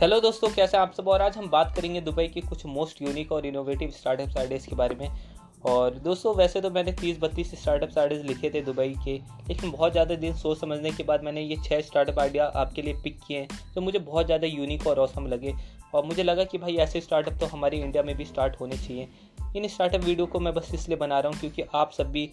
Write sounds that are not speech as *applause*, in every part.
Hello दोस्तों, कैसे आप सब? और आज हम बात करेंगे दुबई के कुछ मोस्ट यूनिक और इनोवेटिव स्टार्टअप आइडियाज़ के बारे में। और दोस्तों, वैसे तो मैंने तीस बत्तीस स्टार्टअप आइडियाज़ लिखे थे दुबई के, लेकिन बहुत ज़्यादा दिन सोच समझने के बाद मैंने ये छः स्टार्टअप आइडिया आपके लिए पिक किए हैं, जो मुझे बहुत ज़्यादा यूनिक और औसम लगे। और मुझे लगा कि भाई ऐसे स्टार्टअप तो हमारे इंडिया में भी स्टार्ट होने चाहिए। इन स्टार्टअप वीडियो को मैं बस इसलिए बना रहा हूँ क्योंकि आप सब भी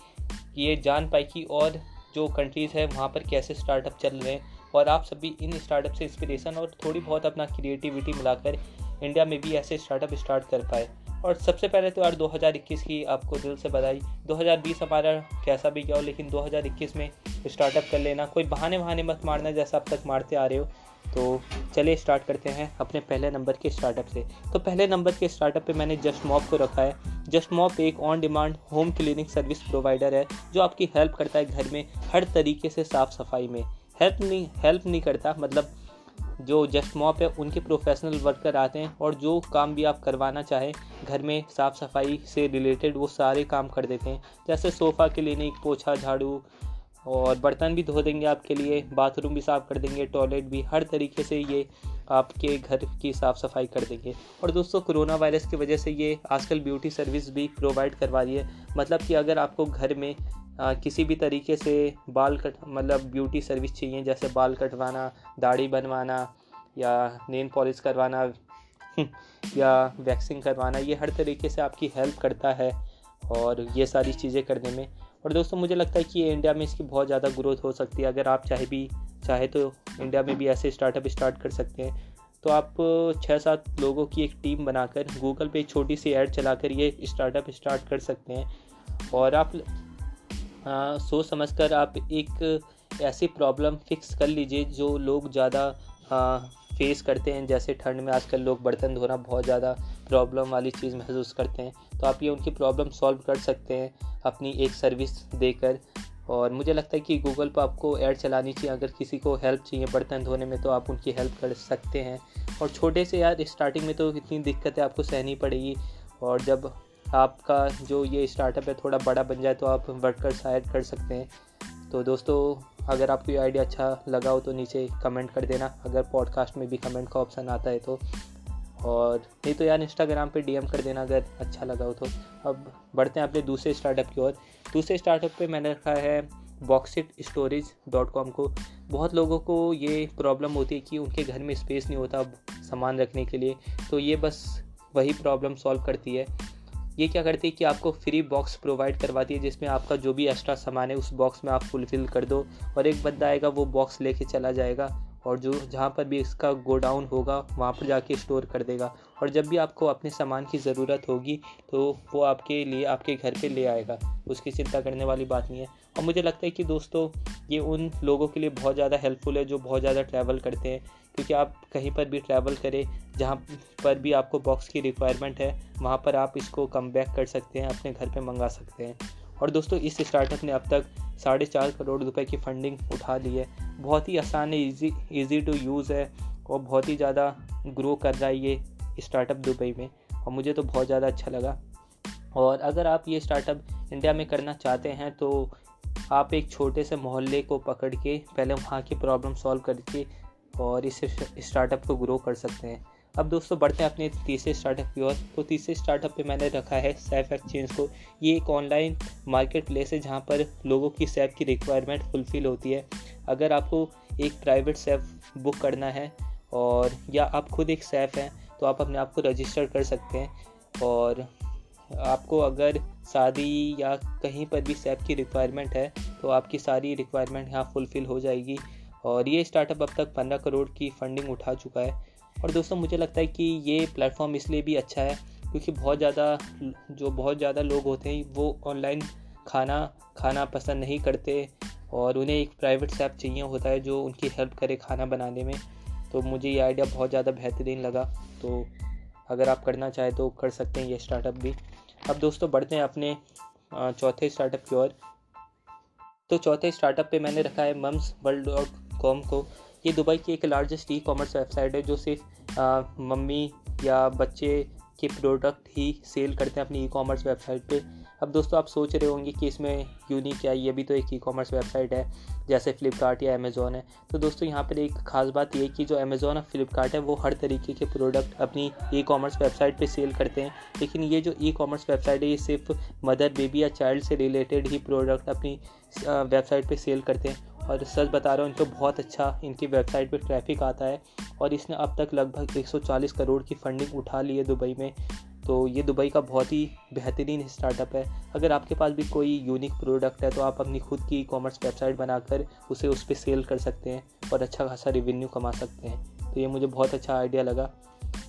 ये जान पाए कि और जो कंट्रीज़ है, वहाँ पर कैसे स्टार्टअप चल रहे हैं। और आप सभी इन स्टार्टअप से इंस्पिरेशन और थोड़ी बहुत अपना क्रिएटिविटी मिलाकर इंडिया में भी ऐसे स्टार्टअप स्टार्ट कर पाए। और सबसे पहले तो यार 2021 की आपको दिल से बधाई। 2020 हमारा कैसा भी गया हो, लेकिन 2021 में स्टार्टअप कर लेना, कोई बहाने बहाने मत मारना जैसा अब तक मारते आ रहे हो। तो चलिए स्टार्ट करते हैं अपने पहले नंबर के स्टार्टअप से। तो पहले नंबर के स्टार्टअप पे मैंने जस्ट मॉप को रखा है। जस्ट मॉप एक on demand home cleaning service provider है, जो आपकी हेल्प करता है घर में हर तरीके से साफ़ सफ़ाई में। हेल्प नहीं हेल्प नहीं करता। मतलब जो जस्ट मॉप है, उनके प्रोफेशनल वर्कर आते हैं और जो काम भी आप करवाना चाहें, घर में साफ़ सफ़ाई से रिलेटेड वो सारे काम कर देते हैं। जैसे सोफ़ा क्लिनिक पोछा, झाड़ू और बर्तन भी धो देंगे आपके लिए बाथरूम भी साफ़ कर देंगे टॉयलेट भी, हर तरीके से ये आपके घर की साफ़ सफ़ाई कर देंगे। और दोस्तों कोरोना वायरस की वजह से ये आजकल ब्यूटी सर्विस भी प्रोवाइड करवा रही है। मतलब कि अगर आपको घर में आ, किसी भी तरीके से बाल कट मतलब ब्यूटी सर्विस चाहिए जैसे बाल कटवाना दाढ़ी बनवाना या नेल पॉलिश करवाना *laughs* या वैक्सिंग करवाना ये हर तरीके से आपकी हेल्प करता है और ये सारी चीज़ें करने में। और दोस्तों मुझे लगता है कि इंडिया में इसकी बहुत ज़्यादा ग्रोथ हो सकती है। अगर आप चाहे भी चाहे तो इंडिया में भी ऐसे स्टार्टअप स्टार्ट कर सकते हैं। तो आप छः सात लोगों की एक टीम बनाकर गूगल पे छोटी सी ऐड चलाकर ये स्टार्टअप स्टार्ट कर सकते हैं। और आप सोच समझकर आप एक ऐसी प्रॉब्लम फिक्स कर लीजिए जो लोग ज़्यादा फेस करते हैं। जैसे ठंड में आजकल लोग बर्तन धोना बहुत ज़्यादा प्रॉब्लम वाली चीज़ महसूस करते हैं। तो आप ये उनकी प्रॉब्लम सॉल्व कर सकते हैं अपनी एक सर्विस देकर। और मुझे लगता है कि गूगल पर आपको ऐड चलानी चाहिए। अगर किसी को हेल्प चाहिए बर्तन धोने में तो आप उनकी हेल्प कर सकते हैं। और छोटे से यार स्टार्टिंग में तो इतनी दिक्कतें आपको सहनी पड़ेगी। और जब आपका जो ये स्टार्टअप है, थोड़ा बड़ा बन जाए तो आप वर्कर्स हायर कर सकते हैं। तो दोस्तों, अगर आपको ये आइडिया अच्छा लगा हो तो नीचे कमेंट कर देना। अगर पॉडकास्ट में भी कमेंट का ऑप्शन आता है तो। और नहीं तो यार इंस्टाग्राम पे डीएम कर देना अगर अच्छा लगा हो तो। अब बढ़ते हैं अपने दूसरे स्टार्टअप की ओर। दूसरे स्टार्टअप पे मैंने रखा है बॉक्सिट स्टोरेज डॉट कॉम को। बहुत लोगों को ये प्रॉब्लम होती है कि उनके घर में स्पेस नहीं होता सामान रखने के लिए। तो ये बस वही प्रॉब्लम सॉल्व करती है। ये क्या करती है कि आपको फ्री बॉक्स प्रोवाइड करवाती है, जिसमें आपका जो भी एक्स्ट्रा सामान है, उस बॉक्स में आप फुलफ़िल कर दो और एक बंदा आएगा, वो बॉक्स लेके चला जाएगा और जो, जहाँ पर भी इसका गोडाउन होगा, वहाँ पर जाके स्टोर कर देगा। और जब भी आपको अपने सामान की ज़रूरत होगी तो वो आपके लिए, आपके घर पे ले आएगा। उसकी चिंता करने वाली बात नहीं है। और मुझे लगता है कि दोस्तों, ये उन लोगों के लिए बहुत ज़्यादा हेल्पफुल है जो बहुत ज़्यादा ट्रैवल करते हैं। क्योंकि आप कहीं पर भी ट्रैवल करें, जहाँ पर भी आपको बॉक्स की रिक्वायरमेंट है, वहाँ पर आप इसको कम बैक कर सकते हैं, अपने घर पर मंगा सकते हैं। और दोस्तों, इस स्टार्टअप ने अब तक साढ़े चार करोड़ रुपए की फंडिंग उठा ली है। बहुत ही आसान है ईजी ईजी टू यूज़ है और बहुत ही ज़्यादा ग्रो कर रहा है ये स्टार्टअप दुबई में और मुझे तो बहुत ज़्यादा अच्छा लगा। और अगर आप ये स्टार्टअप इंडिया में करना चाहते हैं तो आप एक छोटे से मोहल्ले को पकड़ के पहले वहाँ की प्रॉब्लम सॉल्व करके और इस स्टार्टअप को ग्रो कर सकते हैं। अब दोस्तों बढ़ते हैं अपने तीसरे स्टार्टअप की ओर। तो तीसरे स्टार्टअप पे मैंने रखा है सैफ एक्सचेंज को। ये एक ऑनलाइन मार्केट प्लेस है जहाँ पर लोगों की सैफ की रिक्वायरमेंट फुलफ़िल होती है। अगर आपको एक प्राइवेट सैफ बुक करना है और या आप खुद एक सैफ हैं तो आप अपने आप को रजिस्टर कर सकते हैं और आपको अगर शादी या कहीं पर भी सैप की रिक्वायरमेंट है तो आपकी सारी रिक्वायरमेंट यहाँ फुलफ़िल हो जाएगी। और ये स्टार्टअप अब तक पंद्रह करोड़ की फंडिंग उठा चुका है। और दोस्तों, मुझे लगता है कि ये प्लेटफॉर्म इसलिए भी अच्छा है, क्योंकि बहुत ज़्यादा जो बहुत ज़्यादा लोग होते हैं, वो ऑनलाइन खाना खाना पसंद नहीं करते और उन्हें एक प्राइवेट सैप चाहिए होता है जो उनकी हेल्प करे खाना बनाने में। तो मुझे ये आइडिया बहुत ज़्यादा बेहतरीन लगा। तो अगर आप करना चाहें तो कर सकते हैं ये स्टार्टअप भी। अब दोस्तों बढ़ते हैं अपने चौथे स्टार्टअप की ओर। तो चौथे स्टार्टअप पे मैंने रखा है मम्स वर्ल्ड डॉट कॉम को। ये दुबई की एक लार्जेस्ट ई कॉमर्स वेबसाइट है जो सिर्फ़ मम्मी या बच्चे के प्रोडक्ट ही सेल करते हैं अपनी ई कॉमर्स वेबसाइट पे। अब दोस्तों आप सोच रहे होंगे कि इसमें यूनिक क्या है ये भी तो एक ई कॉमर्स वेबसाइट है, जैसे फ्लिपकार्ट या अमेज़ोन है। तो दोस्तों यहाँ पर एक ख़ास बात ये कि जो अमेज़ोन और फ्लिपकार्ट है, वो हर तरीके के प्रोडक्ट अपनी ई कॉमर्स वेबसाइट पर सेल करते हैं। लेकिन ये जो ई कॉमर्स वेबसाइट है, ये सिर्फ़ मदर बेबी या चाइल्ड से रिलेटेड ही प्रोडक्ट अपनी वेबसाइट पे सेल करते हैं। और सच बता रहा हूँ इनको बहुत अच्छा इनकी वेबसाइट पर ट्रैफ़िक आता है। और इसने अब तक लगभग 140 करोड़ की फंडिंग उठा ली है दुबई में। तो ये दुबई का बहुत ही बेहतरीन स्टार्टअप है। अगर आपके पास भी कोई यूनिक प्रोडक्ट है तो आप अपनी खुद की ई कॉमर्स वेबसाइट बनाकर उसे उस पर सेल कर सकते हैं और अच्छा खासा रिवेन्यू कमा सकते हैं। तो ये मुझे बहुत अच्छा आइडिया लगा।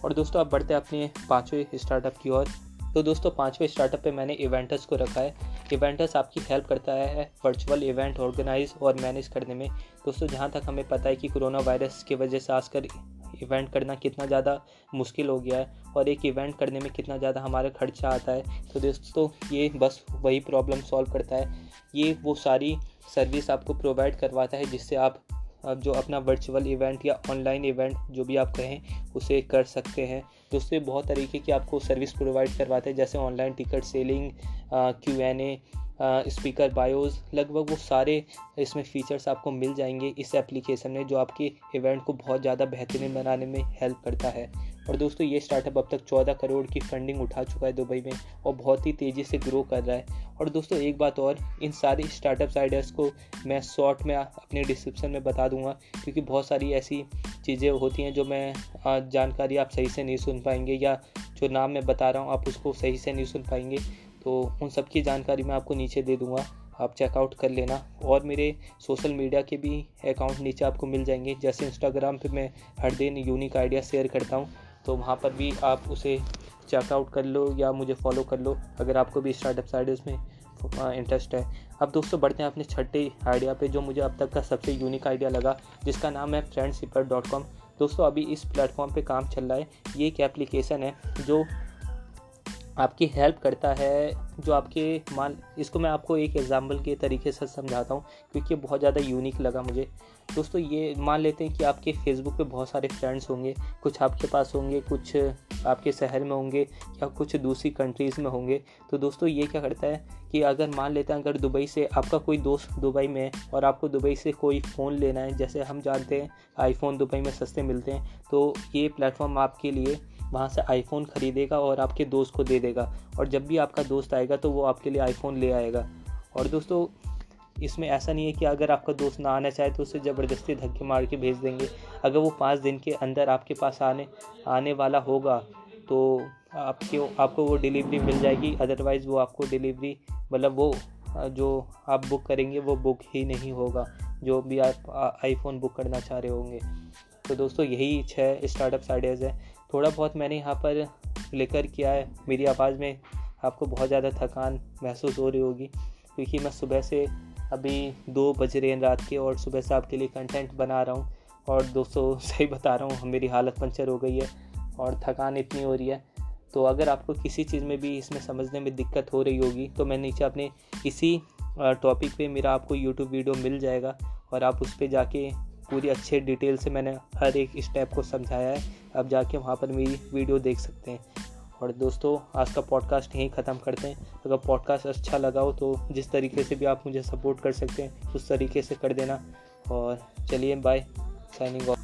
और दोस्तों, आप बढ़ते अपने पाँचवें स्टार्टअप की ओर। तो दोस्तों, पाँचवें स्टार्टअप पे मैंने इवेंटस को रखा है। इवेंटस आपकी हेल्प करता है वर्चुअल इवेंट ऑर्गेनाइज और मैनेज करने में। दोस्तों, जहाँ तक हमें पता है कि कोरोना वायरस की वजह से आजकल इवेंट करना कितना ज़्यादा मुश्किल हो गया है और एक इवेंट करने में कितना ज़्यादा हमारा खर्चा आता है। तो दोस्तों, ये बस वही प्रॉब्लम सॉल्व करता है। ये वो सारी सर्विस आपको प्रोवाइड करवाता है जिससे आप जो अपना वर्चुअल इवेंट या ऑनलाइन इवेंट जो भी आप कहें, उसे कर सकते हैं। दोस्तों बहुत तरीके की आपको सर्विस प्रोवाइड करवाते हैं, जैसे online ticket selling Q and A speaker bios लगभग वो सारे इसमें फ़ीचर्स आपको मिल जाएँगे इस एप्लीकेशन में, जो आपके इवेंट को बहुत ज़्यादा बेहतरीन बनाने में हेल्प करता है। और दोस्तों, ये स्टार्टअप अब तक 14 करोड़ की फंडिंग उठा चुका है दुबई में और बहुत ही तेज़ी से ग्रो कर रहा है। और दोस्तों, एक बात और, इन सारे स्टार्टअप आइडियाज़ को मैं शॉर्ट में, अपने डिस्क्रिप्शन में बता दूँगा, क्योंकि बहुत सारी ऐसी चीज़ें होती हैं जो मैं जानकारी आप सही से नहीं सुन पाएँगे या जो नाम मैं बता रहा हूँ, आप उसको सही से नहीं सुन पाएँगे। तो उन सब की जानकारी मैं आपको नीचे दे दूँगा। आप चेकआउट कर लेना। और मेरे सोशल मीडिया के भी अकाउंट नीचे आपको मिल जाएँगे। जैसे इंस्टाग्राम पे मैं हर दिन यूनिक आइडिया शेयर करता हूँ तो वहाँ पर भी आप उसे चेकआउट कर लो या मुझे फॉलो कर लो, अगर आपको भी स्टार्टअप आइडियाज़ में इंटरेस्ट है। अब दोस्तों बढ़ते हैं अपने छठे आइडिया पे, जो मुझे अब तक का सबसे यूनिक आइडिया लगा, जिसका नाम है फ्रेंडशिपर डॉट कॉम दोस्तों अभी इस प्लेटफॉर्म पे काम चल रहा है। ये एक एप्लीकेशन है, जो आपकी हेल्प करता है जो आपके मान, इसको मैं आपको एक एग्ज़ाम्पल के तरीके से समझाता हूँ, क्योंकि ये बहुत ज़्यादा यूनिक लगा मुझे। दोस्तों, ये मान लेते हैं कि आपके फेसबुक पे बहुत सारे फ्रेंड्स होंगे, कुछ आपके पास होंगे, कुछ आपके शहर में होंगे, या कुछ दूसरी कंट्रीज़ में होंगे। तो दोस्तों, ये क्या करता है कि अगर मान लेते हैं, अगर दुबई से आपका कोई दोस्त दुबई में है, और आपको दुबई से कोई फ़ोन लेना है, जैसे हम जानते हैं आईफोन दुबई में सस्ते मिलते हैं तो ये प्लेटफॉर्म आपके लिए वहाँ से आईफोन ख़रीदेगा और आपके दोस्त को दे देगा। और जब भी आपका दोस्त आएगा तो वो आपके लिए आईफोन ले आएगा। और दोस्तों, इसमें ऐसा नहीं है कि अगर आपका दोस्त ना आना चाहे तो उसे ज़बरदस्ती धक्के मार के भेज देंगे। अगर वो पाँच दिन के अंदर आपके पास आने आने वाला होगा तो आपके, आपको वो डिलीवरी मिल जाएगी। अदरवाइज़ वो आपको डिलीवरी मतलब वो, जो आप बुक करेंगे, वो बुक ही नहीं होगा, जो भी आप आईफोन बुक करना चाह रहे होंगे। तो दोस्तों, यही छः स्टार्टअप आइडियाज़ हैं। थोड़ा बहुत मैंने यहाँ पर लेकर किया है, मेरी आवाज़ में आपको बहुत ज़्यादा थकान महसूस हो रही होगी, क्योंकि मैं सुबह से अभी दो बज रहे हैं रात के और सुबह से आपके लिए कंटेंट बना रहा हूँ। और दोस्तों, *laughs* सही बता रहा हूँ, मेरी हालत पंचर हो गई है और थकान इतनी हो रही है। तो अगर आपको किसी चीज़ में भी इसमें समझने में दिक्कत हो रही होगी तो मैं नीचे अपने इसी टॉपिक पे मेरा आपको यूट्यूब वीडियो मिल जाएगा और आप उस पर जाके पूरी अच्छे डिटेल से मैंने हर एक स्टेप को समझाया है। अब जाके वहाँ पर मेरी वीडियो देख सकते हैं। और दोस्तों, आज का पॉडकास्ट यहीं ख़त्म करते हैं। अगर पॉडकास्ट अच्छा लगा हो तो जिस तरीके से भी आप मुझे सपोर्ट कर सकते हैं, उस तरीके से कर देना। और चलिए बाय साइनिंग ऑफ़